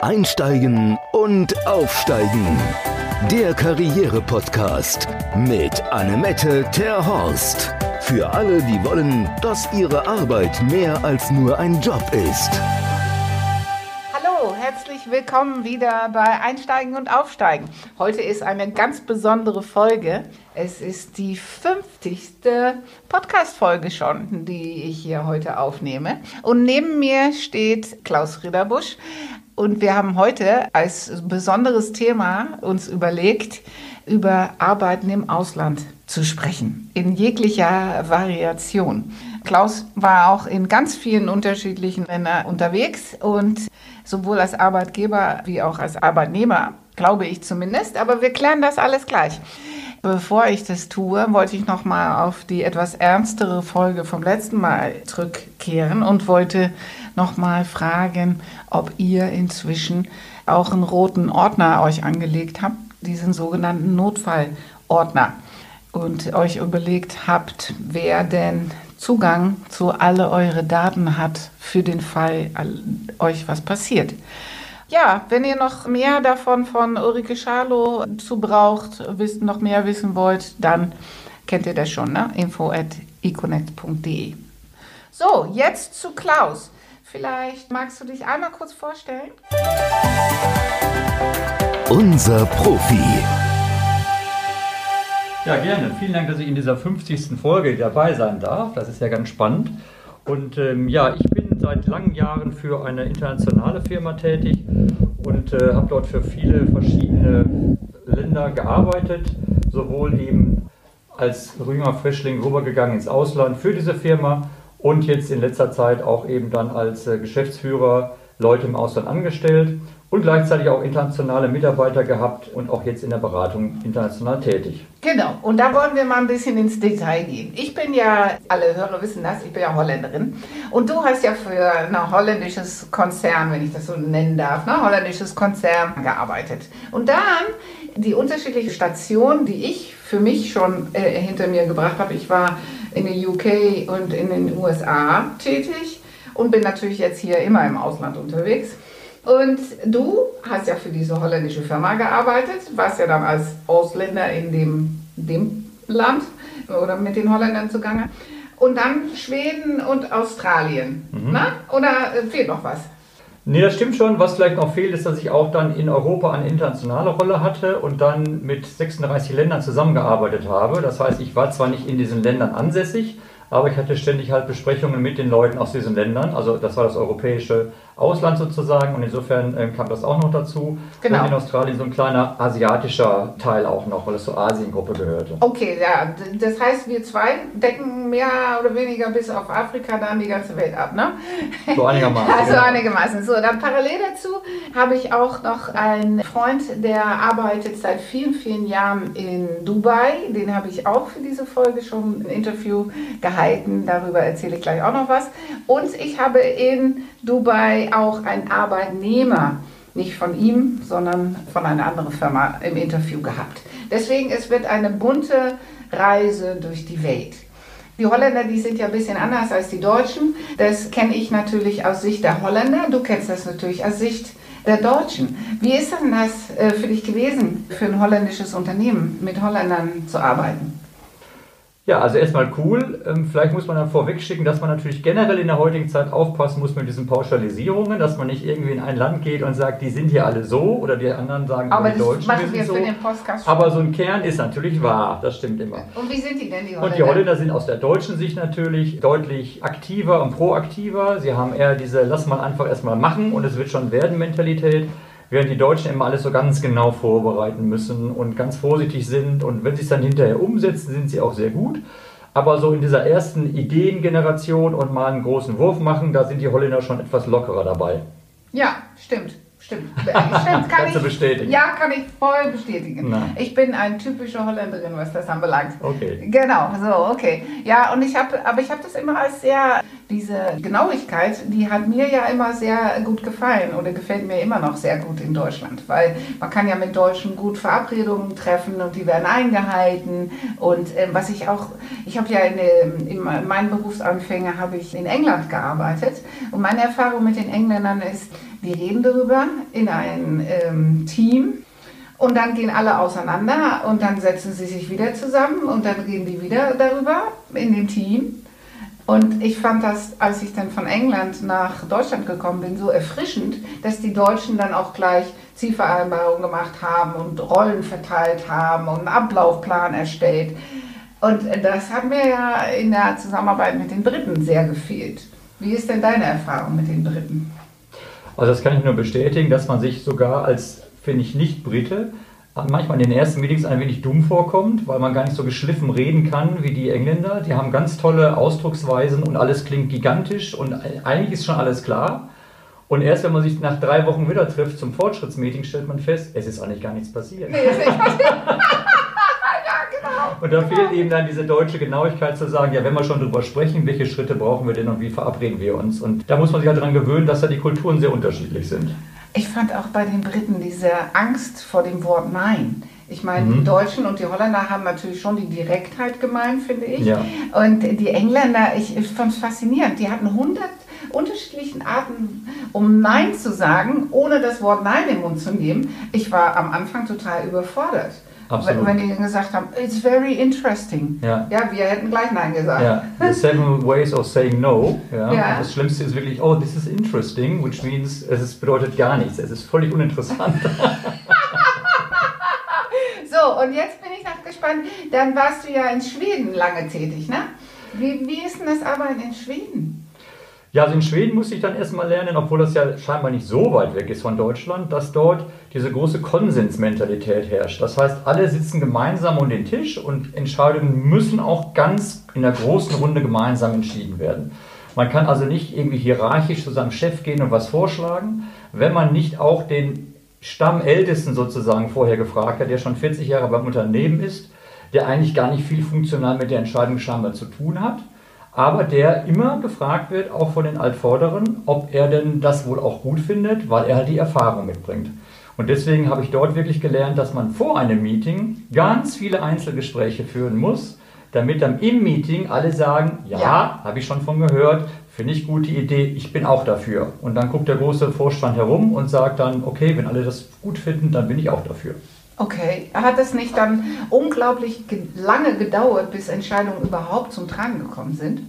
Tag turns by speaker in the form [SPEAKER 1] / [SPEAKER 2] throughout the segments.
[SPEAKER 1] Einsteigen und Aufsteigen. Der Karriere-Podcast mit Annemette Terhorst. Für alle, die wollen, dass ihre Arbeit mehr als nur ein Job ist.
[SPEAKER 2] Hallo, herzlich willkommen wieder bei Einsteigen und Aufsteigen. Heute ist eine ganz besondere Folge. Es ist die 50. Podcast-Folge schon, die ich hier heute aufnehme. Und neben mir steht Klaus Riederbusch. Und wir haben heute als besonderes Thema uns überlegt, über Arbeiten im Ausland zu sprechen, in jeglicher Variation. Klaus war auch in ganz vielen unterschiedlichen Ländern unterwegs und sowohl als Arbeitgeber wie auch als Arbeitnehmer, glaube ich zumindest. Aber wir klären das alles gleich. Bevor ich das tue, wollte ich noch mal auf die etwas ernstere Folge vom letzten Mal zurückkehren und wollte noch mal fragen, ob ihr inzwischen auch einen roten Ordner euch angelegt habt, diesen sogenannten Notfallordner und euch überlegt habt, wer denn Zugang zu alle eure Daten hat für den Fall euch was passiert. Ja, wenn ihr noch mehr davon von Ulrike Scharlow zu braucht, wisst, noch mehr wissen wollt, dann kennt ihr das schon, ne? info at. So, jetzt zu Klaus. Vielleicht magst du dich einmal kurz vorstellen?
[SPEAKER 1] Unser Profi.
[SPEAKER 3] Ja, gerne. Vielen Dank, dass ich in dieser 50. Folge dabei sein darf. Das ist ja ganz spannend. Und ähm, ja, ich bin seit langen Jahren für eine internationale Firma tätig und äh, habe dort für viele verschiedene Länder gearbeitet, sowohl eben als junger Frischling rübergegangen ins Ausland für diese Firma und jetzt in letzter Zeit auch eben dann als äh, Geschäftsführer Leute im Ausland angestellt und gleichzeitig auch internationale Mitarbeiter gehabt und auch jetzt in der Beratung international tätig.
[SPEAKER 2] Genau, und da wollen wir mal ein bisschen ins Detail gehen. Ich bin ja, alle Hörer wissen das, ich bin ja Holländerin und du hast ja für ein holländisches Konzern, wenn ich das so nennen darf, ein holländisches Konzern gearbeitet. Und dann die unterschiedlichen Stationen, die ich für mich schon äh, hinter mir gebracht habe. Ich war in der UK und in den USA tätig und bin natürlich jetzt hier immer im Ausland unterwegs. Und du hast ja für diese holländische Firma gearbeitet, warst ja dann als Ausländer in dem, dem Land oder mit den Holländern zugange. Und dann Schweden und Australien. Mhm. Na? Oder äh, fehlt noch was?
[SPEAKER 3] Nee, das stimmt schon. Was vielleicht noch fehlt, ist, dass ich auch dann in Europa eine internationale Rolle hatte und dann mit 36 Ländern zusammengearbeitet habe. Das heißt, ich war zwar nicht in diesen Ländern ansässig, aber ich hatte ständig halt Besprechungen mit den Leuten aus diesen Ländern. Also das war das europäische Ausland sozusagen und insofern äh, kam das auch noch dazu. Genau. Und in Australien so ein kleiner asiatischer Teil auch noch, weil es zur Asiengruppe gehörte.
[SPEAKER 2] Okay, ja, das heißt, wir zwei decken mehr oder weniger bis auf Afrika dann die ganze Welt ab, ne?
[SPEAKER 3] So einigermaßen.
[SPEAKER 2] also genau. einigermaßen. So, dann parallel dazu habe ich auch noch einen Freund, der arbeitet seit vielen, vielen Jahren in Dubai. Den habe ich auch für diese Folge schon ein Interview gehalten. Darüber erzähle ich gleich auch noch was. Und ich habe in Dubai auch ein Arbeitnehmer, nicht von ihm, sondern von einer anderen Firma im Interview gehabt. Deswegen, es wird eine bunte Reise durch die Welt. Die Holländer, die sind ja ein bisschen anders als die Deutschen. Das kenne ich natürlich aus Sicht der Holländer. Du kennst das natürlich aus Sicht der Deutschen. Wie ist denn das äh, für dich gewesen, für ein holländisches Unternehmen mit Holländern zu arbeiten?
[SPEAKER 3] Ja, also erstmal cool. Ähm, vielleicht muss man dann vorweg schicken, dass man natürlich generell in der heutigen Zeit aufpassen muss mit diesen Pauschalisierungen, dass man nicht irgendwie in ein Land geht und sagt, die sind hier alle so oder die anderen sagen,
[SPEAKER 2] aber
[SPEAKER 3] die
[SPEAKER 2] Deutschen
[SPEAKER 3] machen
[SPEAKER 2] wir
[SPEAKER 3] so.
[SPEAKER 2] für den Podcast
[SPEAKER 3] aber so ein Kern ist natürlich wahr, das stimmt immer.
[SPEAKER 2] Und wie sind die denn, die
[SPEAKER 3] Holländer? Und die Holländer sind aus der deutschen Sicht natürlich deutlich aktiver und proaktiver. Sie haben eher diese Lass mal einfach erstmal machen und es wird schon werden Mentalität während die Deutschen immer alles so ganz genau vorbereiten müssen und ganz vorsichtig sind. Und wenn sie es dann hinterher umsetzen, sind sie auch sehr gut. Aber so in dieser ersten Ideengeneration und mal einen großen Wurf machen, da sind die Holländer schon etwas lockerer dabei.
[SPEAKER 2] Ja, stimmt. Stimmt. Stimmt. Kann
[SPEAKER 3] Kannst du bestätigen?
[SPEAKER 2] Ja, kann ich voll bestätigen.
[SPEAKER 3] Nein.
[SPEAKER 2] Ich bin eine typische Holländerin, was das anbelangt.
[SPEAKER 3] Okay.
[SPEAKER 2] Genau, so, okay. Ja, und ich habe, aber ich habe das immer als sehr, diese Genauigkeit, die hat mir ja immer sehr gut gefallen oder gefällt mir immer noch sehr gut in Deutschland, weil man kann ja mit Deutschen gut Verabredungen treffen und die werden eingehalten. Und äh, was ich auch, ich habe ja in, in meinen Berufsanfängen habe ich in England gearbeitet und meine Erfahrung mit den Engländern ist, Die reden darüber in ein ähm, Team und dann gehen alle auseinander und dann setzen sie sich wieder zusammen und dann reden die wieder darüber in dem Team. Und ich fand das, als ich dann von England nach Deutschland gekommen bin, so erfrischend, dass die Deutschen dann auch gleich Zielvereinbarungen gemacht haben und Rollen verteilt haben und einen Ablaufplan erstellt. Und das hat mir ja in der Zusammenarbeit mit den Briten sehr gefehlt. Wie ist denn deine Erfahrung mit den Briten?
[SPEAKER 3] Also das kann ich nur bestätigen, dass man sich sogar als, finde ich, Nicht-Brite manchmal in den ersten Meetings ein wenig dumm vorkommt, weil man gar nicht so geschliffen reden kann wie die Engländer. Die haben ganz tolle Ausdrucksweisen und alles klingt gigantisch und eigentlich ist schon alles klar. Und erst wenn man sich nach drei Wochen wieder trifft zum Fortschrittsmeeting, stellt man fest, es ist eigentlich gar nichts passiert. Nee, ist nicht passiert. Und da fehlt eben dann diese deutsche Genauigkeit zu sagen, ja, wenn wir schon drüber sprechen, welche Schritte brauchen wir denn und wie verabreden wir uns? Und da muss man sich halt daran gewöhnen, dass da die Kulturen sehr unterschiedlich sind.
[SPEAKER 2] Ich fand auch bei den Briten diese Angst vor dem Wort Nein. Ich meine, mhm. die Deutschen und die Holländer haben natürlich schon die Direktheit gemeint, finde ich. Ja. Und die Engländer, ich, ich fand es faszinierend, die hatten hundert unterschiedlichen Arten, um Nein zu sagen, ohne das Wort Nein im Mund zu nehmen. Ich war am Anfang total überfordert. Absolut. Wenn die gesagt haben, it's very interesting. Ja. ja, wir hätten gleich Nein gesagt. Ja,
[SPEAKER 3] the seven ways of saying no. Ja. ja. Das Schlimmste ist wirklich, oh, this is interesting, which means, es bedeutet gar nichts. Es ist völlig uninteressant.
[SPEAKER 2] so, und jetzt bin ich noch gespannt. Dann warst du ja in Schweden lange tätig, ne? Wie, wie ist denn das Arbeiten in Schweden?
[SPEAKER 3] Ja, also in Schweden musste ich dann erstmal lernen, obwohl das ja scheinbar nicht so weit weg ist von Deutschland, dass dort diese große Konsensmentalität herrscht. Das heißt, alle sitzen gemeinsam um den Tisch und Entscheidungen müssen auch ganz in der großen Runde gemeinsam entschieden werden. Man kann also nicht irgendwie hierarchisch zu seinem Chef gehen und was vorschlagen, wenn man nicht auch den Stammältesten sozusagen vorher gefragt hat, der schon 40 Jahre beim Unternehmen ist, der eigentlich gar nicht viel funktional mit der Entscheidung scheinbar zu tun hat aber der immer gefragt wird, auch von den Altvorderen, ob er denn das wohl auch gut findet, weil er halt die Erfahrung mitbringt. Und deswegen habe ich dort wirklich gelernt, dass man vor einem Meeting ganz viele Einzelgespräche führen muss, damit dann im Meeting alle sagen, ja, ja. habe ich schon von gehört, finde ich gute Idee, ich bin auch dafür. Und dann guckt der große Vorstand herum und sagt dann, okay, wenn alle das gut finden, dann bin ich auch dafür.
[SPEAKER 2] Okay, hat es nicht dann unglaublich lange gedauert, bis Entscheidungen überhaupt zum Tragen gekommen sind?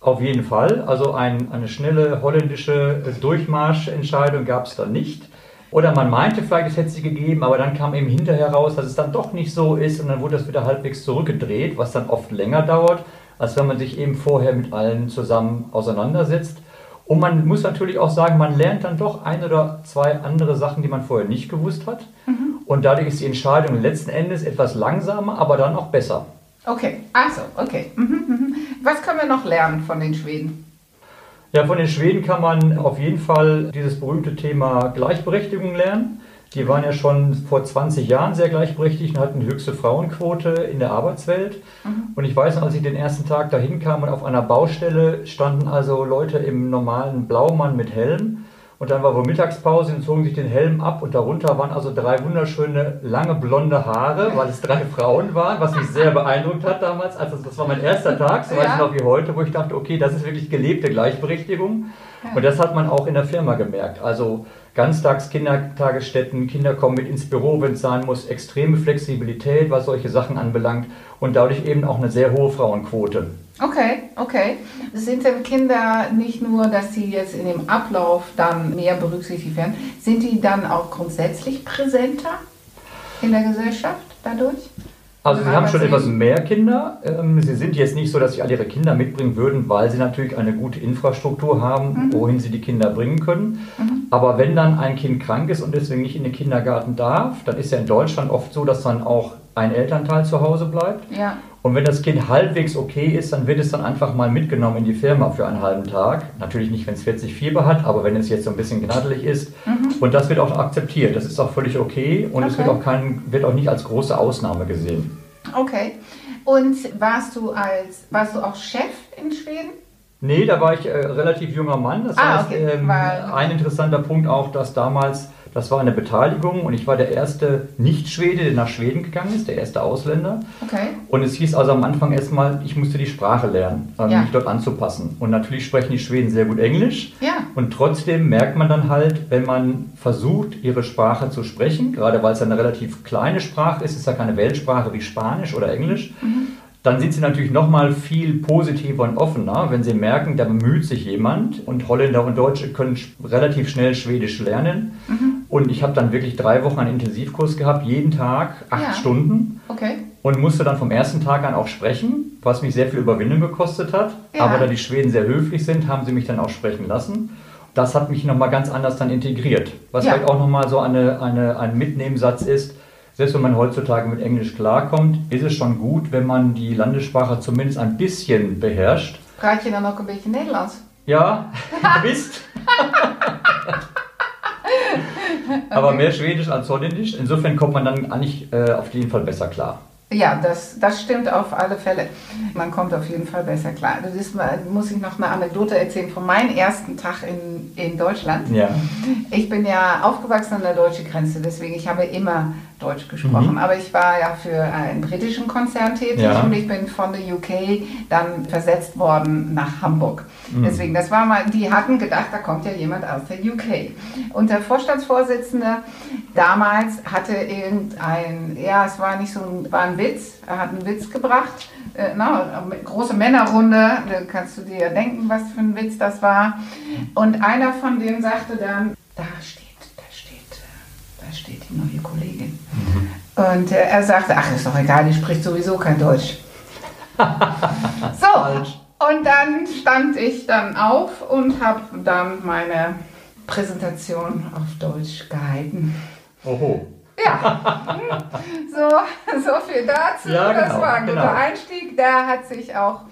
[SPEAKER 3] Auf jeden Fall. Also ein, eine schnelle holländische Durchmarschentscheidung gab es dann nicht. Oder man meinte vielleicht, es hätte sie gegeben, aber dann kam eben hinterher raus, dass es dann doch nicht so ist und dann wurde das wieder halbwegs zurückgedreht, was dann oft länger dauert, als wenn man sich eben vorher mit allen zusammen auseinandersetzt. Und man muss natürlich auch sagen, man lernt dann doch ein oder zwei andere Sachen, die man vorher nicht gewusst hat. Mhm. Und dadurch ist die Entscheidung letzten Endes etwas langsamer, aber dann auch besser.
[SPEAKER 2] Okay, also, okay. Mhm, mhm. Was können wir noch lernen von den Schweden?
[SPEAKER 3] Ja, von den Schweden kann man auf jeden Fall dieses berühmte Thema Gleichberechtigung lernen. Die waren ja schon vor 20 Jahren sehr gleichberechtigt und hatten die höchste Frauenquote in der Arbeitswelt. Mhm. Und ich weiß noch, als ich den ersten Tag dahin kam und auf einer Baustelle standen also Leute im normalen Blaumann mit Helm. Und dann war wohl Mittagspause und zogen sich den Helm ab und darunter waren also drei wunderschöne lange blonde Haare, weil es drei Frauen waren, was mich sehr beeindruckt hat damals. Also das war mein erster Tag, so ja. weiß ich noch wie heute, wo ich dachte, okay, das ist wirklich gelebte Gleichberechtigung. Und das hat man auch in der Firma gemerkt. Also Ganztagskindertagesstätten, Kinder kommen mit ins Büro, wenn es sein muss, extreme Flexibilität, was solche Sachen anbelangt und dadurch eben auch eine sehr hohe Frauenquote.
[SPEAKER 2] Okay, okay. Sind denn Kinder nicht nur, dass sie jetzt in dem Ablauf dann mehr berücksichtigt werden, sind die dann auch grundsätzlich präsenter in der Gesellschaft dadurch?
[SPEAKER 3] Also sie haben schon etwas mehr Kinder. Ähm, sie sind jetzt nicht so, dass sie alle ihre Kinder mitbringen würden, weil sie natürlich eine gute Infrastruktur haben, mhm. wohin sie die Kinder bringen können. Mhm. Aber wenn dann ein Kind krank ist und deswegen nicht in den Kindergarten darf, dann ist ja in Deutschland oft so, dass dann auch ein Elternteil zu Hause bleibt. Ja. Und wenn das Kind halbwegs okay ist, dann wird es dann einfach mal mitgenommen in die Firma für einen halben Tag. Natürlich nicht, wenn es 40 Fieber hat, aber wenn es jetzt so ein bisschen knattelig ist. Mhm. Und das wird auch akzeptiert. Das ist auch völlig okay und okay. es wird auch, kein, wird auch nicht als große Ausnahme gesehen.
[SPEAKER 2] Okay. Und warst du, als, warst du auch Chef in Schweden?
[SPEAKER 3] Nee, da war ich äh, relativ junger Mann. Das ah, heißt, okay. ähm, ein interessanter Punkt auch, dass damals das war eine Beteiligung und ich war der erste Nicht-Schwede, der nach Schweden gegangen ist, der erste Ausländer. Okay. Und es hieß also am Anfang erstmal, ich musste die Sprache lernen, um ja. mich dort anzupassen. Und natürlich sprechen die Schweden sehr gut Englisch. Ja. Und trotzdem merkt man dann halt, wenn man versucht, ihre Sprache zu sprechen, gerade weil es eine relativ kleine Sprache ist, ist ja keine Weltsprache wie Spanisch oder Englisch, mhm. Dann sind sie natürlich nochmal viel positiver und offener, wenn sie merken, da bemüht sich jemand und Holländer und Deutsche können relativ schnell Schwedisch lernen. Mhm. Und ich habe dann wirklich drei Wochen einen Intensivkurs gehabt, jeden Tag acht ja. Stunden.
[SPEAKER 2] Okay.
[SPEAKER 3] Und musste dann vom ersten Tag an auch sprechen, was mich sehr viel Überwindung gekostet hat. Ja. Aber da die Schweden sehr höflich sind, haben sie mich dann auch sprechen lassen. Das hat mich nochmal ganz anders dann integriert. Was ja. vielleicht auch nochmal so eine, eine, ein Mitnehmensatz ist, selbst wenn man heutzutage mit Englisch klarkommt, ist es schon gut, wenn man die Landessprache zumindest ein bisschen beherrscht.
[SPEAKER 2] Praat je dan ook een beetje Nederlands?
[SPEAKER 3] Ja, bist. Aber mehr Schwedisch als Holländisch. Insofern kommt man dann eigentlich äh, auf jeden Fall besser klar.
[SPEAKER 2] Ja, das, das stimmt auf alle Fälle. Man kommt auf jeden Fall besser klar. Das ist, muss ich noch eine Anekdote erzählen von meinem ersten Tag in, in Deutschland.
[SPEAKER 3] Ja.
[SPEAKER 2] Ich bin ja aufgewachsen an der deutschen Grenze, deswegen ich habe immer Deutsch gesprochen. Mhm. Aber ich war ja für einen britischen Konzern tätig ja. und ich bin von der UK dann versetzt worden nach Hamburg. Mhm. Deswegen, das war mal, die hatten gedacht, da kommt ja jemand aus der UK. Und der Vorstandsvorsitzende damals hatte irgendein, ja, es war nicht so ein, war ein Witz, er hat einen Witz gebracht. Äh, na, große Männerrunde, da kannst du dir denken, was für ein Witz das war. Und einer von denen sagte dann, da steht da steht die neue Kollegin. Mhm. Und äh, er sagte, ach, ist doch egal, die spricht sowieso kein Deutsch. so, Falsch. und dann stand ich dann auf und habe dann meine Präsentation auf Deutsch gehalten.
[SPEAKER 3] Oho.
[SPEAKER 2] Ja, so, so viel dazu.
[SPEAKER 3] Ja, genau,
[SPEAKER 2] das war ein
[SPEAKER 3] genau.
[SPEAKER 2] guter Einstieg. Der hat sich auch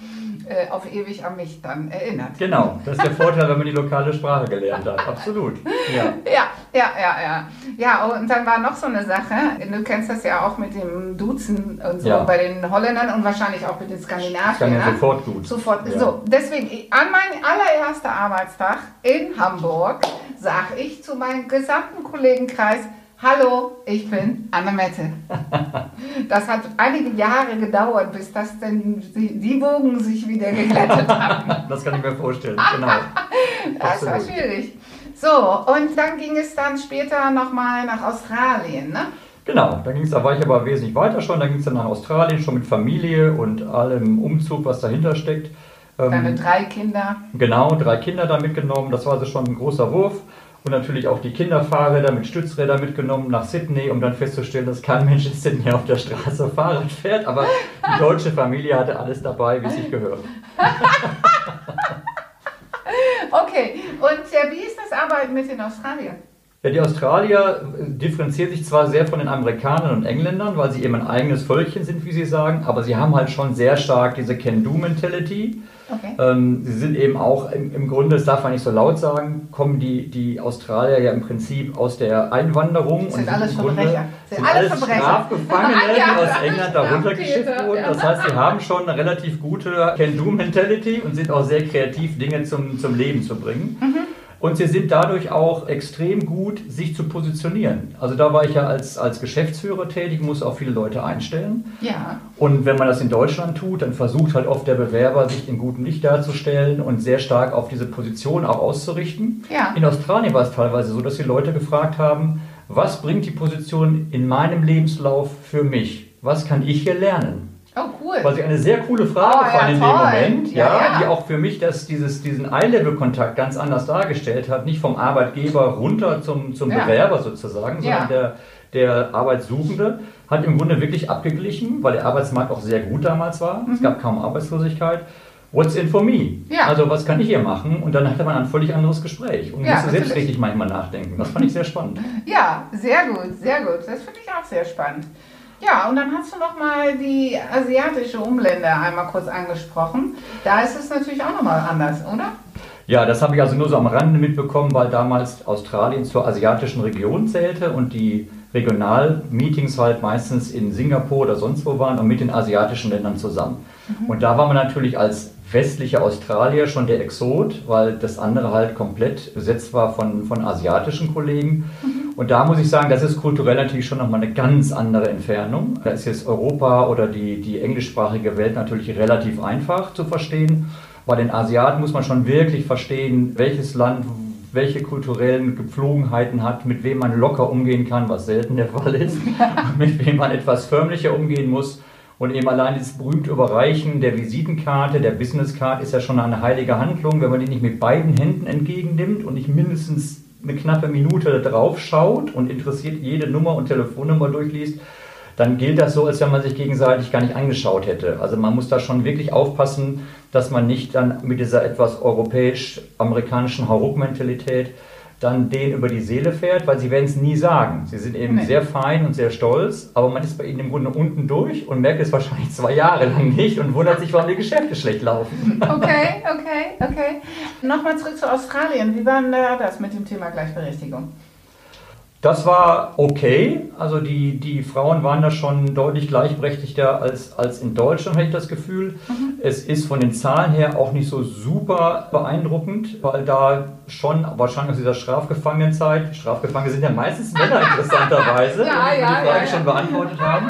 [SPEAKER 2] äh, auf ewig an mich dann erinnert.
[SPEAKER 3] Genau, das ist der Vorteil, wenn man die lokale Sprache gelernt hat. Absolut.
[SPEAKER 2] Ja. ja, ja, ja, ja. Ja, und dann war noch so eine Sache. Du kennst das ja auch mit dem Duzen und so ja. bei den Holländern und wahrscheinlich auch mit den Skandinaviern.
[SPEAKER 3] Kann ja sofort duzen.
[SPEAKER 2] Sofort. Ja. So, deswegen, an meinem allerersten Arbeitstag in Hamburg sage ich zu meinem gesamten Kollegenkreis, Hallo, ich bin Annemette. Das hat einige Jahre gedauert, bis das denn die, Wogen sich wieder geglättet haben.
[SPEAKER 3] Das kann ich mir vorstellen, genau.
[SPEAKER 2] das war schwierig. So, und dann ging es dann später nochmal nach Australien, ne?
[SPEAKER 3] Genau, da, ging's, da war ich aber wesentlich weiter schon. Da ging es dann nach Australien, schon mit Familie und allem Umzug, was dahinter steckt.
[SPEAKER 2] Deine ähm, drei Kinder.
[SPEAKER 3] Genau, drei Kinder da mitgenommen. Das war also schon ein großer Wurf und natürlich auch die Kinderfahrräder mit Stützrädern mitgenommen nach Sydney, um dann festzustellen, dass kein Mensch in Sydney auf der Straße Fahrrad fährt. Aber die deutsche Familie hatte alles dabei, wie es sich gehört.
[SPEAKER 2] okay, und ja, wie ist das Arbeiten mit den Australiern?
[SPEAKER 3] Ja, die Australier differenzieren sich zwar sehr von den Amerikanern und Engländern, weil sie eben ein eigenes Völkchen sind, wie sie sagen, aber sie haben halt schon sehr stark diese Can-Do-Mentality. Okay. Ähm, sie sind eben auch im, im, Grunde, das darf man nicht so laut sagen, kommen die, die Australier ja im Prinzip aus der Einwanderung.
[SPEAKER 2] Sind und alles sind Verbrecher.
[SPEAKER 3] Sind, sind alles Verbrecher. Strafgefangene, die aus England darunter geschickt wurden. Das heißt, sie haben schon eine relativ gute Can-Do-Mentality und sind auch sehr kreativ, Dinge zum, zum Leben zu bringen. Mhm. Und sie sind dadurch auch extrem gut, sich zu positionieren. Also da war ich ja als, als Geschäftsführer tätig, muss auch viele Leute einstellen.
[SPEAKER 2] Ja.
[SPEAKER 3] Und wenn man das in Deutschland tut, dann versucht halt oft der Bewerber, sich in gutem Licht darzustellen und sehr stark auf diese Position auch auszurichten.
[SPEAKER 2] Ja.
[SPEAKER 3] In Australien war es teilweise so, dass die Leute gefragt haben, was bringt die Position in meinem Lebenslauf für mich? Was kann ich hier lernen?
[SPEAKER 2] Oh, cool.
[SPEAKER 3] Was ich eine sehr coole Frage oh, fand ja, in dem Moment, ja, ja, die auch für mich das, dieses, diesen Eye-Level-Kontakt ganz anders dargestellt hat. Nicht vom Arbeitgeber runter zum, zum Bewerber sozusagen, sondern der, der Arbeitssuchende hat im Grunde wirklich abgeglichen, weil der Arbeitsmarkt auch sehr gut damals war. Mhm. Es gab kaum Arbeitslosigkeit. What's in for me?
[SPEAKER 2] Ja.
[SPEAKER 3] Also was kann ich hier machen? Und dann hatte man ein völlig anderes Gespräch und ja, musste selbst richtig manchmal nachdenken. Das fand ich sehr spannend.
[SPEAKER 2] Ja, sehr gut, sehr gut. Das finde ich auch sehr spannend. Ja, und dann hast du noch mal die asiatische Umländer einmal kurz angesprochen. Da ist es natürlich auch noch mal anders, oder?
[SPEAKER 3] Ja, das habe ich also nur so am Rande mitbekommen, weil damals Australien zur asiatischen Region zählte und die Regionalmeetings halt meistens in Singapur oder sonst wo waren und mit den asiatischen Ländern zusammen. Mhm. Und da war man natürlich als westliche Australier schon der Exot, weil das andere halt komplett besetzt war von, von asiatischen Kollegen. Mhm. Und da muss ich sagen, das ist kulturell natürlich schon nochmal eine ganz andere Entfernung. Da ist jetzt Europa oder die, die englischsprachige Welt natürlich relativ einfach zu verstehen. Bei den Asiaten muss man schon wirklich verstehen, welches Land welche kulturellen Gepflogenheiten hat, mit wem man locker umgehen kann, was selten der Fall ist, mit wem man etwas förmlicher umgehen muss. Und eben allein das berühmte Überreichen der Visitenkarte, der Businesscard ist ja schon eine heilige Handlung, wenn man die nicht mit beiden Händen entgegennimmt und nicht mindestens eine knappe Minute drauf schaut und interessiert jede Nummer und Telefonnummer durchliest, dann gilt das so, als wenn man sich gegenseitig gar nicht angeschaut hätte. Also man muss da schon wirklich aufpassen, dass man nicht dann mit dieser etwas europäisch-amerikanischen Hauruck-Mentalität dann denen über die Seele fährt, weil sie werden es nie sagen. Sie sind eben nee. sehr fein und sehr stolz, aber man ist bei ihnen im Grunde unten durch und merkt es wahrscheinlich zwei Jahre lang nicht und wundert sich, warum die Geschäfte schlecht laufen.
[SPEAKER 2] Okay, okay, okay. Nochmal zurück zu Australien. Wie war denn das mit dem Thema Gleichberechtigung?
[SPEAKER 3] Das war okay. Also die, die Frauen waren da schon deutlich gleichberechtigter als, als in Deutschland, habe ich das Gefühl. Mhm. Es ist von den Zahlen her auch nicht so super beeindruckend, weil da schon wahrscheinlich aus dieser Strafgefangenenzeit, Strafgefangene sind ja meistens Männer interessanterweise, ja, ja, die Frage ja, schon beantwortet haben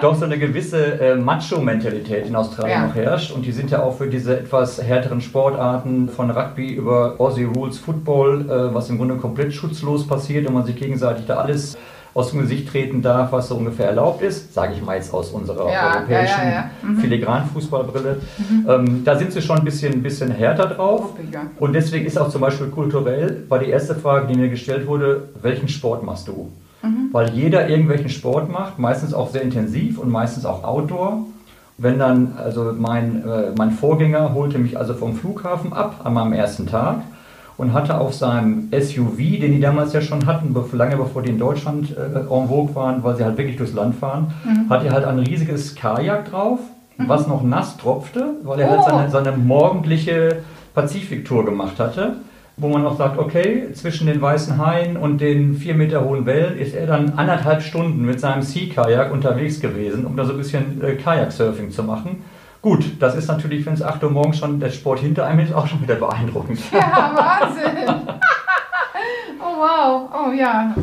[SPEAKER 3] doch so eine gewisse äh, Macho-Mentalität in Australien ja. noch herrscht. Und die sind ja auch für diese etwas härteren Sportarten von Rugby über Aussie Rules Football, äh, was im Grunde komplett schutzlos passiert und man sich gegenseitig da alles aus dem Gesicht treten darf, was so ungefähr erlaubt ist, sage ich mal jetzt aus unserer ja, europäischen ja, ja, mhm. Filigran-Fußballbrille. Mhm. Ähm, da sind sie schon ein bisschen, ein bisschen härter drauf. Und deswegen ist auch zum Beispiel kulturell, war die erste Frage, die mir gestellt wurde, welchen Sport machst du? Mhm. Weil jeder irgendwelchen Sport macht, meistens auch sehr intensiv und meistens auch Outdoor. Wenn dann, also mein, äh, mein Vorgänger holte mich also vom Flughafen ab an meinem ersten Tag und hatte auf seinem SUV, den die damals ja schon hatten, lange bevor die in Deutschland äh, en vogue waren, weil sie halt wirklich durchs Land fahren, mhm. hatte er halt ein riesiges Kajak drauf, mhm. was noch nass tropfte, weil er halt oh. halt seine, seine morgendliche Pazifiktour gemacht hatte wo man auch sagt, okay, zwischen den weißen Haien und den vier Meter hohen Wellen ist er dann anderthalb Stunden mit seinem Sea-Kajak unterwegs gewesen, um da so ein bisschen äh, Kajaksurfing zu machen. Gut, das ist natürlich, wenn es 8 Uhr morgens schon der Sport hinter einem ist, auch schon wieder beeindruckend.
[SPEAKER 2] Ja, Wahnsinn! oh wow, oh ja,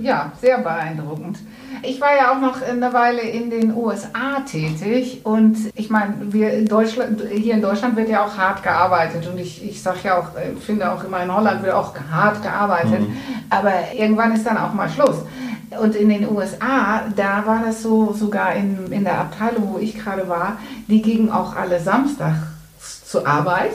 [SPEAKER 2] ja, sehr beeindruckend. Ich war ja auch noch eine Weile in den USA tätig und ich meine, wir in Deutschland, hier in Deutschland wird ja auch hart gearbeitet und ich, ich sage ja auch, äh, finde auch immer in Holland wird auch hart gearbeitet, mhm. aber irgendwann ist dann auch mal Schluss. Und in den USA, da war das so, sogar in, in der Abteilung, wo ich gerade war, die gingen auch alle samstags zur Arbeit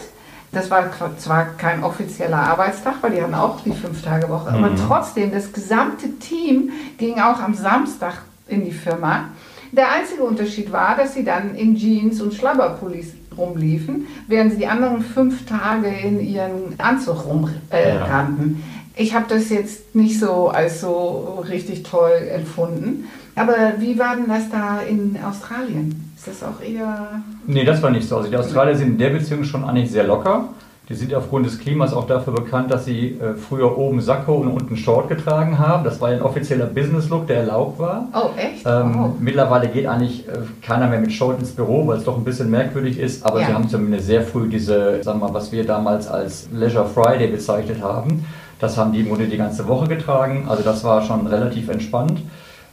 [SPEAKER 2] das war zwar kein offizieller Arbeitstag, weil die hatten auch die Fünf-Tage-Woche, mhm. aber trotzdem, das gesamte Team ging auch am Samstag in die Firma. Der einzige Unterschied war, dass sie dann in Jeans und Schlabberpullis rumliefen, während sie die anderen fünf Tage in ihren Anzug rumrannten. Äh, ja. Ich habe das jetzt nicht so als so richtig toll empfunden. Aber wie war denn das da in Australien? Ist das auch eher.
[SPEAKER 3] Nee, das war nicht so. Also die Australier sind in der Beziehung schon eigentlich sehr locker. Die sind aufgrund des Klimas auch dafür bekannt, dass sie äh, früher oben Sakko und unten Short getragen haben. Das war ein offizieller Business-Look, der erlaubt war.
[SPEAKER 2] Oh, echt?
[SPEAKER 3] Ähm, oh. Mittlerweile geht eigentlich äh, keiner mehr mit Short ins Büro, weil es doch ein bisschen merkwürdig ist. Aber ja. sie haben zumindest sehr früh diese, sagen wir mal, was wir damals als Leisure Friday bezeichnet haben. Das haben die im Grunde die ganze Woche getragen. Also das war schon relativ entspannt.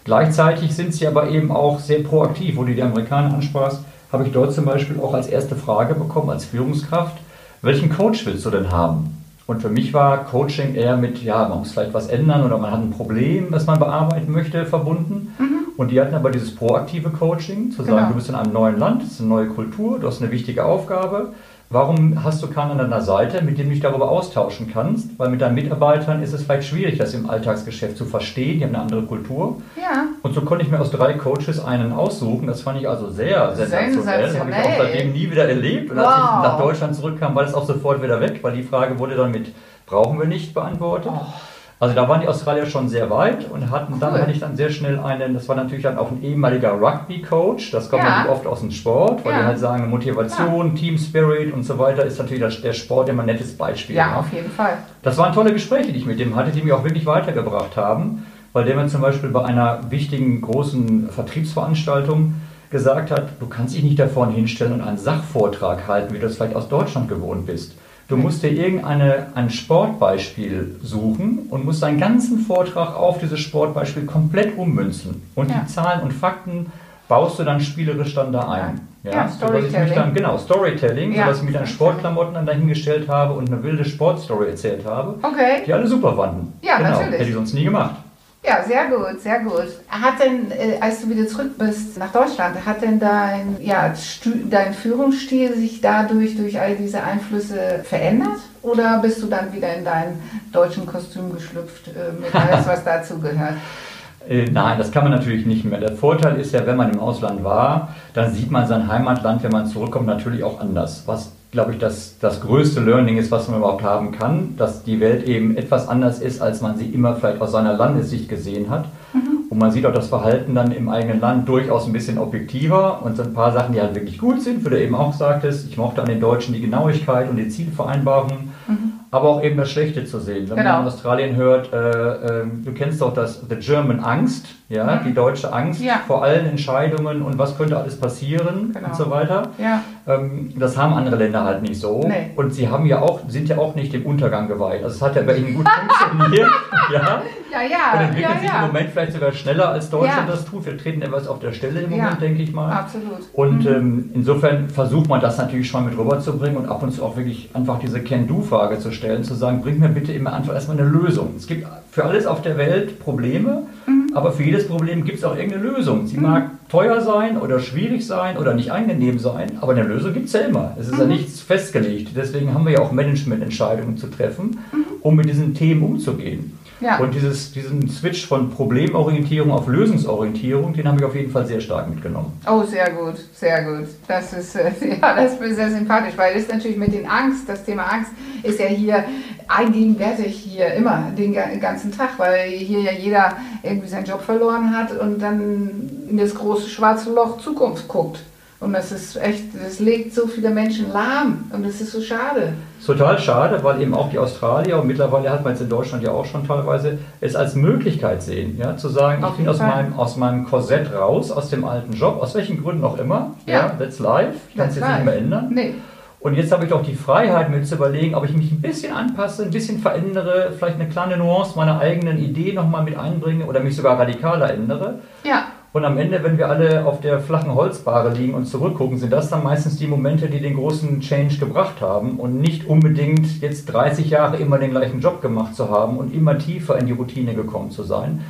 [SPEAKER 3] Gleichzeitig sind sie aber eben auch sehr proaktiv. Wo du die Amerikaner ansprachst, habe ich dort zum Beispiel auch als erste Frage bekommen, als Führungskraft, welchen Coach willst du denn haben? Und für mich war Coaching eher mit, ja, man muss vielleicht was ändern oder man hat ein Problem, das man bearbeiten möchte, verbunden. Mhm. Und die hatten aber dieses proaktive Coaching, zu sagen, genau. du bist in einem neuen Land, es ist eine neue Kultur, du hast eine wichtige Aufgabe Warum hast du keinen an deiner Seite, mit dem du dich darüber austauschen kannst? Weil mit deinen Mitarbeitern ist es vielleicht schwierig, das im Alltagsgeschäft zu verstehen. Die haben eine andere Kultur.
[SPEAKER 2] Ja.
[SPEAKER 3] Und so konnte ich mir aus drei Coaches einen aussuchen. Das fand ich also sehr sensationell. Habe ich auch seitdem nie wieder erlebt. Und wow. als ich nach Deutschland zurückkam, war das auch sofort wieder weg, weil die Frage wurde dann mit brauchen wir nicht beantwortet. Oh. Also da waren die Australier schon sehr weit und hatten cool. dann hatte ich dann sehr schnell einen, das war natürlich dann auch ein ehemaliger Rugby-Coach, das kommt ja. natürlich oft aus dem Sport, weil ja. die halt sagen, Motivation, ja. Team Spirit und so weiter ist natürlich der Sport immer ein nettes Beispiel.
[SPEAKER 2] Ja, auf jeden Fall.
[SPEAKER 3] Das waren tolle Gespräche, die ich mit dem hatte, die mich auch wirklich weitergebracht haben, weil der mir zum Beispiel bei einer wichtigen großen Vertriebsveranstaltung gesagt hat, du kannst dich nicht da vorne hinstellen und einen Sachvortrag halten, wie du es vielleicht aus Deutschland gewohnt bist. Du musst dir irgendein ein Sportbeispiel suchen und musst deinen ganzen Vortrag auf dieses Sportbeispiel komplett ummünzen. Und ja. die Zahlen und Fakten baust du dann spielerisch dann da ein. Ja,
[SPEAKER 2] Ja, Storytelling.
[SPEAKER 3] dann, genau, Storytelling,
[SPEAKER 2] Ja.
[SPEAKER 3] so dass ich mich dann Sportklamotten dann dahingestellt habe und eine wilde Sportstory erzählt habe,
[SPEAKER 2] Okay.
[SPEAKER 3] die alle super fanden.
[SPEAKER 2] Ja,
[SPEAKER 3] genau.
[SPEAKER 2] natürlich.
[SPEAKER 3] Hätte ich sonst nie gemacht.
[SPEAKER 2] Ja, sehr gut, sehr gut. Hat denn, äh, als du wieder zurück bist nach Deutschland, hat denn dein, ja, dein Führungsstil sich dadurch durch all diese Einflüsse verändert? Oder bist du dann wieder in dein deutschen Kostüm geschlüpft äh, mit alles, was dazu gehört?
[SPEAKER 3] Äh, Nein, das kann man natürlich nicht mehr. Der Vorteil ist ja, wenn man im Ausland war, dann sieht man sein Heimatland, wenn man zurückkommt, natürlich auch anders. Was, glaube ich, das, das größte Learning ist, was man überhaupt haben kann, dass die Welt eben etwas anders ist, als man sie immer vielleicht aus seiner Landessicht gesehen hat. Und man sieht auch das Verhalten dann im eigenen Land durchaus ein bisschen objektiver und so ein paar Sachen, die halt wirklich gut sind, wie du eben auch sagtest. Ich mochte an den Deutschen die Genauigkeit und die Zielvereinbarungen, aber auch eben das Schlechte zu sehen. Wenn
[SPEAKER 2] Genau.
[SPEAKER 3] man in Australien hört, äh, äh, du kennst doch das The German Angst, ja, die deutsche Angst
[SPEAKER 2] Ja.
[SPEAKER 3] vor allen Entscheidungen und was könnte alles passieren
[SPEAKER 2] Genau.
[SPEAKER 3] und so weiter.
[SPEAKER 2] Ja,
[SPEAKER 3] das haben andere Länder halt nicht so.
[SPEAKER 2] Nee.
[SPEAKER 3] Und sie haben ja auch, sind ja auch nicht dem Untergang geweiht. Also es hat ja bei ihnen gut funktioniert. ja.
[SPEAKER 2] ja, ja,
[SPEAKER 3] Und entwickelt
[SPEAKER 2] ja,
[SPEAKER 3] sich im
[SPEAKER 2] ja.
[SPEAKER 3] Moment vielleicht sogar schneller als Deutschland
[SPEAKER 2] Ja.
[SPEAKER 3] das tut. Wir treten etwas auf der Stelle im. Moment, denke ich mal.
[SPEAKER 2] Absolut.
[SPEAKER 3] Und
[SPEAKER 2] Mhm.
[SPEAKER 3] ähm, insofern versucht man das natürlich schon mit rüberzubringen und ab und zu auch wirklich einfach diese Can-Do-Frage zu stellen, zu sagen, bring mir bitte immer einfach erstmal eine Lösung. Es gibt für alles auf der Welt Probleme. Aber für jedes Problem gibt es auch irgendeine Lösung. Sie mag teuer sein oder schwierig sein oder nicht angenehm sein, aber eine Lösung gibt es ja immer. Es ist
[SPEAKER 2] Mhm.
[SPEAKER 3] ja nichts festgelegt. Deswegen haben wir ja auch Managemententscheidungen zu treffen,
[SPEAKER 2] Mhm.
[SPEAKER 3] um mit diesen Themen umzugehen.
[SPEAKER 2] Ja.
[SPEAKER 3] Und dieses, diesen Switch von Problemorientierung auf Lösungsorientierung, den haben wir auf jeden Fall sehr stark mitgenommen.
[SPEAKER 2] Oh, sehr gut, sehr gut. Das ist, äh, ja, das ist sehr sympathisch, weil es natürlich mit den Angst, das Thema Angst ist ja hier allgegenwärtig hier immer den ga- ganzen Tag, weil hier ja jeder irgendwie seinen Job verloren hat und dann in das große schwarze Loch Zukunft guckt. Und das ist echt, das legt so viele Menschen lahm und das ist so schade.
[SPEAKER 3] Total schade, weil eben auch die Australier und mittlerweile hat man jetzt in Deutschland ja auch schon teilweise es als Möglichkeit sehen, ja, zu sagen,
[SPEAKER 2] Auf
[SPEAKER 3] ich bin aus
[SPEAKER 2] Fall.
[SPEAKER 3] meinem, aus meinem Korsett raus, aus dem alten Job, aus welchen Gründen auch immer,
[SPEAKER 2] Ja.
[SPEAKER 3] ja, that's life, ich kann es jetzt nicht mehr ändern.
[SPEAKER 2] Nee.
[SPEAKER 3] Und jetzt habe ich doch die Freiheit, mir zu überlegen, ob ich mich ein bisschen anpasse, ein bisschen verändere, vielleicht eine kleine Nuance meiner eigenen Idee nochmal mit einbringe oder mich sogar radikaler ändere.
[SPEAKER 2] Ja,
[SPEAKER 3] Und am Ende, wenn wir alle auf der flachen Holzbahre liegen und zurückgucken, sind das dann meistens die Momente, die den großen Change gebracht haben und nicht unbedingt jetzt 30 Jahre immer den gleichen Job gemacht zu haben und immer tiefer in die Routine gekommen zu sein.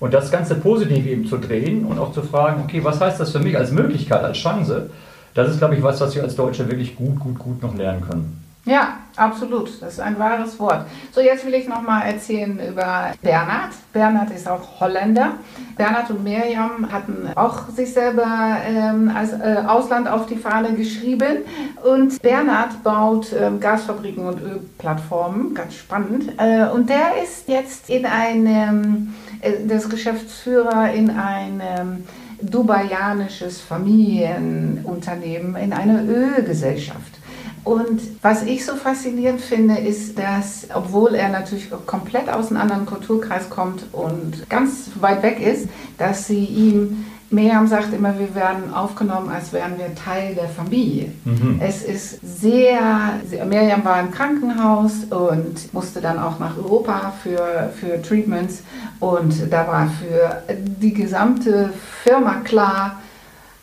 [SPEAKER 3] Und das Ganze positiv eben zu drehen und auch zu fragen, okay, was heißt das für mich als Möglichkeit, als Chance? Das ist, glaube ich, was, was wir als Deutsche wirklich gut, gut, gut noch lernen können.
[SPEAKER 2] Ja, absolut. Das ist ein wahres Wort. So, jetzt will ich noch mal erzählen über Bernhard. Bernhard ist auch Holländer. Bernhard und Miriam hatten auch sich selber ähm, als äh, Ausland auf die Fahne geschrieben. Und Bernhard baut ähm, Gasfabriken und Ölplattformen. Ganz spannend. Äh, und der ist jetzt in einem, äh, das Geschäftsführer in einem dubaianisches Familienunternehmen, in einer Ölgesellschaft. Und was ich so faszinierend finde, ist, dass, obwohl er natürlich komplett aus einem anderen Kulturkreis kommt und ganz weit weg ist, dass sie ihm, Miriam sagt immer, wir werden aufgenommen, als wären wir Teil der Familie. Es ist sehr, sehr, Miriam war im Krankenhaus und musste dann auch nach Europa für, für Treatments und da war für die gesamte Firma klar,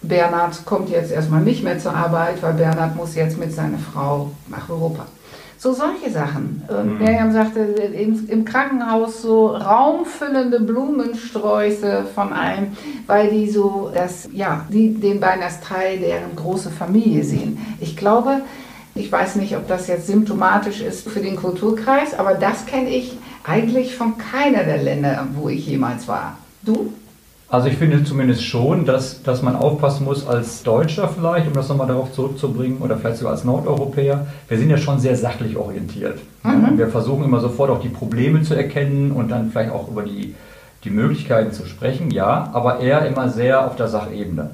[SPEAKER 2] Bernhard kommt jetzt erstmal nicht mehr zur Arbeit, weil Bernhard muss jetzt mit seiner Frau nach Europa. So solche Sachen. Und Miriam sagte, im, im Krankenhaus so raumfüllende Blumensträuße von einem, weil die so das, ja, die den beiden als Teil deren große Familie sehen. Ich glaube, ich weiß nicht, ob das jetzt symptomatisch ist für den Kulturkreis, aber das kenne ich eigentlich von keiner der Länder, wo ich jemals war. Du?
[SPEAKER 3] Also ich finde zumindest schon, dass, dass man aufpassen muss als Deutscher vielleicht, um das nochmal darauf zurückzubringen, oder vielleicht sogar als Nordeuropäer. Wir sind ja schon sehr sachlich orientiert.
[SPEAKER 2] Mhm.
[SPEAKER 3] Wir versuchen immer sofort auch die Probleme zu erkennen und dann vielleicht auch über die, die Möglichkeiten zu sprechen, ja, aber eher immer sehr auf der Sachebene.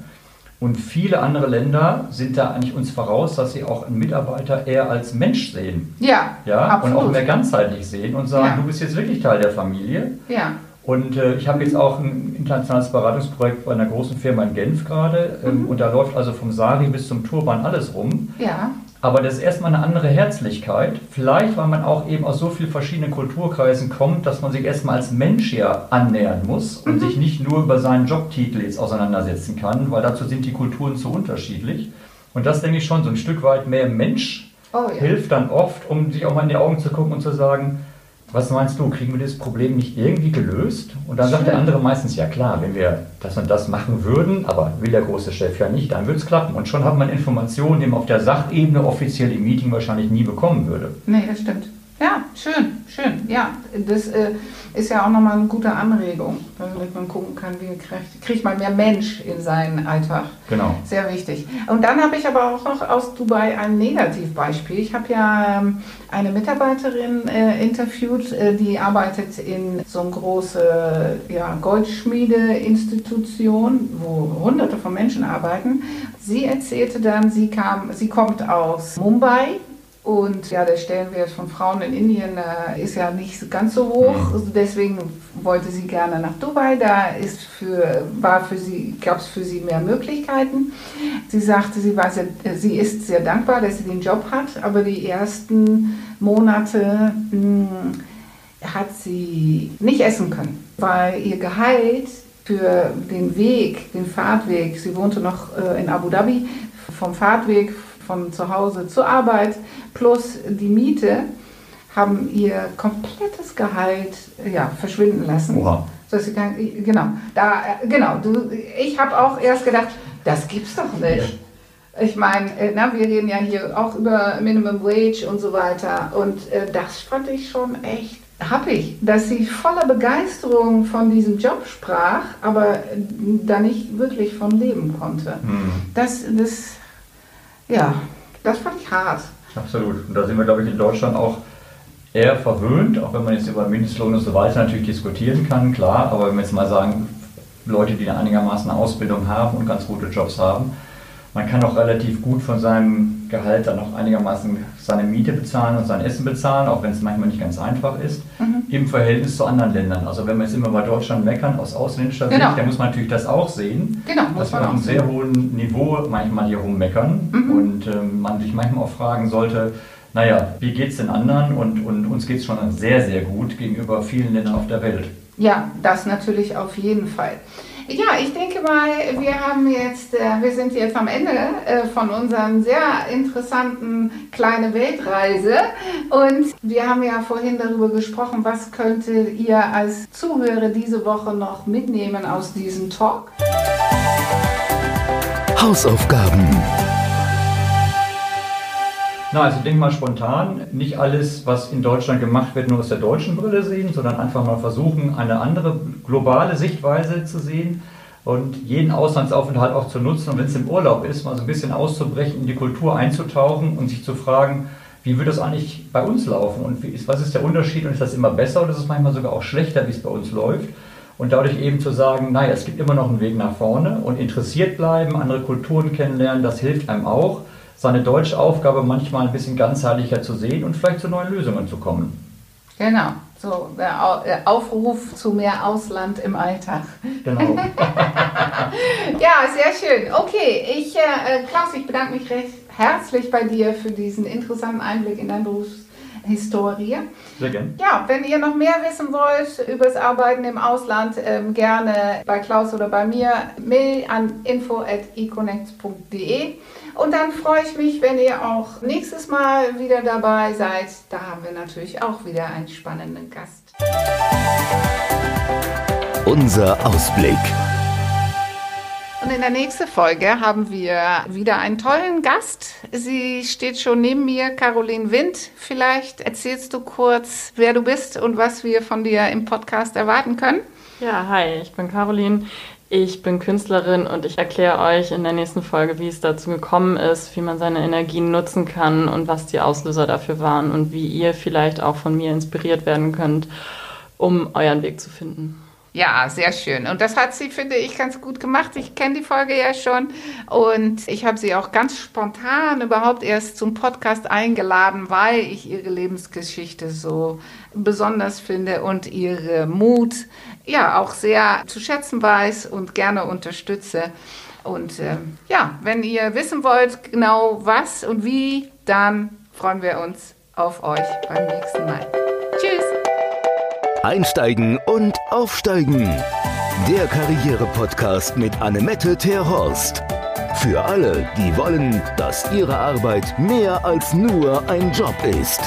[SPEAKER 3] Und viele andere Länder sind da eigentlich uns voraus, dass sie auch einen Mitarbeiter eher als Mensch sehen.
[SPEAKER 2] Ja,
[SPEAKER 3] Ja, und auch
[SPEAKER 2] absolut.
[SPEAKER 3] mehr ganzheitlich sehen und sagen,
[SPEAKER 2] Ja.
[SPEAKER 3] du bist jetzt wirklich Teil der Familie.
[SPEAKER 2] Ja,
[SPEAKER 3] Und äh, ich habe jetzt auch ein internationales Beratungsprojekt bei einer großen Firma in Genf gerade. Ähm,
[SPEAKER 2] Mhm.
[SPEAKER 3] Und da läuft also vom Sari bis zum Turban alles rum.
[SPEAKER 2] ja,
[SPEAKER 3] Aber das ist erstmal eine andere Herzlichkeit. Vielleicht, weil man auch eben aus so vielen verschiedenen Kulturkreisen kommt, dass man sich erstmal als Mensch hier annähern muss und sich nicht nur über seinen Jobtitel jetzt auseinandersetzen kann, weil dazu sind die Kulturen zu unterschiedlich. Und das denke ich schon, so ein Stück weit mehr Mensch
[SPEAKER 2] Oh, ja.
[SPEAKER 3] hilft dann oft, um sich auch mal in die Augen zu gucken und zu sagen, was meinst du, kriegen wir das Problem nicht irgendwie gelöst? Und dann sagt der andere meistens, ja klar, wenn wir das und das machen würden, aber will der große Chef ja nicht, dann würde es klappen. Und schon hat man Informationen, die man auf der Sachebene offiziell im Meeting wahrscheinlich nie bekommen würde.
[SPEAKER 2] Nee, das stimmt. Ja, schön, schön. Ja, das äh, ist ja auch nochmal eine gute Anregung, damit man gucken kann, wie kriegt, kriegt man mehr Mensch in seinen Alltag.
[SPEAKER 3] Genau.
[SPEAKER 2] Sehr wichtig. Und dann habe ich aber auch noch aus Dubai ein Negativbeispiel. Ich habe ja ähm, eine Mitarbeiterin äh, interviewt, äh, die arbeitet in so einer großen ja, Goldschmiede-Institution, wo hunderte von Menschen arbeiten. Sie erzählte dann, sie, kam, sie kommt aus Mumbai und ja, der Stellenwert von Frauen in Indien äh, ist ja nicht ganz so hoch. Also deswegen wollte sie gerne nach Dubai. Da ist für, war für sie, gab es für sie mehr Möglichkeiten. Sie sagte, sie, war sehr, sie ist sehr dankbar, dass sie den Job hat, aber die ersten Monate mh, hat sie nicht essen können, weil ihr Gehalt für den Weg, den Fahrtweg, sie wohnte noch äh, in Abu Dhabi, vom Fahrtweg von zu Hause zur Arbeit plus die Miete haben ihr komplettes Gehalt ja, verschwinden lassen.
[SPEAKER 3] Oha.
[SPEAKER 2] So, dass sie kann, genau, da, genau. Du, ich habe auch erst gedacht, das gibt's doch nicht. Ich meine, äh, na, wir reden ja hier auch über Minimum Wage und so weiter. Und äh, das fand ich schon echt happig, dass sie voller Begeisterung von diesem Job sprach, aber da nicht wirklich von leben konnte.
[SPEAKER 3] Mhm.
[SPEAKER 2] Das, das, ja, das fand ich hart.
[SPEAKER 3] Absolut. Und da sind wir, glaube ich, in Deutschland auch eher verwöhnt, auch wenn man jetzt über Mindestlohn und so weiter natürlich diskutieren kann, klar. Aber wenn wir jetzt mal sagen, Leute, die einigermaßen eine Ausbildung haben und ganz gute Jobs haben, man kann auch relativ gut von seinem Gehalt dann auch einigermaßen seine Miete bezahlen und sein Essen bezahlen, auch wenn es manchmal nicht ganz einfach ist,
[SPEAKER 2] Mhm.
[SPEAKER 3] im Verhältnis zu anderen Ländern. Also wenn wir jetzt immer bei Deutschland meckern aus ausländischer
[SPEAKER 2] Genau.
[SPEAKER 3] Sicht, dann muss man natürlich das auch sehen,
[SPEAKER 2] Genau,
[SPEAKER 3] dass wir
[SPEAKER 2] man
[SPEAKER 3] auf einem sehr hohen Niveau manchmal hier rummeckern
[SPEAKER 2] Mhm.
[SPEAKER 3] und ähm, man sich manchmal auch fragen sollte, naja, wie geht es den anderen? Und, und uns geht es schon sehr, sehr gut gegenüber vielen Ländern auf der Welt.
[SPEAKER 2] Ja, das natürlich auf jeden Fall. Ja, ich denke mal, wir haben jetzt, äh, wir sind jetzt am Ende äh, von unseren sehr interessanten kleine Weltreise und wir haben ja vorhin darüber gesprochen, was könntet ihr als Zuhörer diese Woche noch mitnehmen aus diesem Talk?
[SPEAKER 1] Hausaufgaben.
[SPEAKER 3] Na, also denk mal spontan, nicht alles, was in Deutschland gemacht wird, nur aus der deutschen Brille sehen, sondern einfach mal versuchen, eine andere globale Sichtweise zu sehen und jeden Auslandsaufenthalt auch zu nutzen. Und wenn es im Urlaub ist, mal so ein bisschen auszubrechen, in die Kultur einzutauchen und sich zu fragen, wie wird das eigentlich bei uns laufen? Und ist, was ist der Unterschied und ist das immer besser oder ist es manchmal sogar auch schlechter, wie es bei uns läuft? Und dadurch eben zu sagen, naja, es gibt immer noch einen Weg nach vorne und interessiert bleiben, andere Kulturen kennenlernen, das hilft einem auch, seine deutsche Aufgabe manchmal ein bisschen ganzheitlicher zu sehen und vielleicht zu neuen Lösungen zu kommen.
[SPEAKER 2] Genau, so der Au- der Aufruf zu mehr Ausland im Alltag.
[SPEAKER 3] Genau.
[SPEAKER 2] Ja, sehr schön. Okay, ich, äh, Klaus, ich bedanke mich recht herzlich bei dir für diesen interessanten Einblick in deine Berufshistorie.
[SPEAKER 3] Sehr gern.
[SPEAKER 2] Ja, wenn ihr noch mehr wissen wollt über das Arbeiten im Ausland, ähm, gerne bei Klaus oder bei mir, mail an info.econnect.de. Und dann freue ich mich, wenn ihr auch nächstes Mal wieder dabei seid. Da haben wir natürlich auch wieder einen spannenden Gast.
[SPEAKER 1] Unser Ausblick.
[SPEAKER 2] Und in der nächsten Folge haben wir wieder einen tollen Gast. Sie steht schon neben mir, Caroline Wind. Vielleicht erzählst du kurz, wer du bist und was wir von dir im Podcast erwarten können.
[SPEAKER 4] Ja, hi, ich bin Caroline. Ich bin Künstlerin und ich erkläre euch in der nächsten Folge, wie es dazu gekommen ist, wie man seine Energien nutzen kann und was die Auslöser dafür waren und wie ihr vielleicht auch von mir inspiriert werden könnt, um euren Weg zu finden.
[SPEAKER 2] Ja, sehr schön. Und das hat sie, finde ich, ganz gut gemacht. Ich kenne die Folge ja schon und ich habe sie auch ganz spontan überhaupt erst zum Podcast eingeladen, weil ich ihre Lebensgeschichte so besonders finde und ihre Mut ja auch sehr zu schätzen weiß und gerne unterstütze. Und ähm, ja, wenn ihr wissen wollt, genau was und wie, dann freuen wir uns auf euch beim nächsten Mal. Tschüss!
[SPEAKER 1] Einsteigen und aufsteigen. Der Karriere-Podcast mit Annemette Terhorst. Für alle, die wollen, dass ihre Arbeit mehr als nur ein Job ist.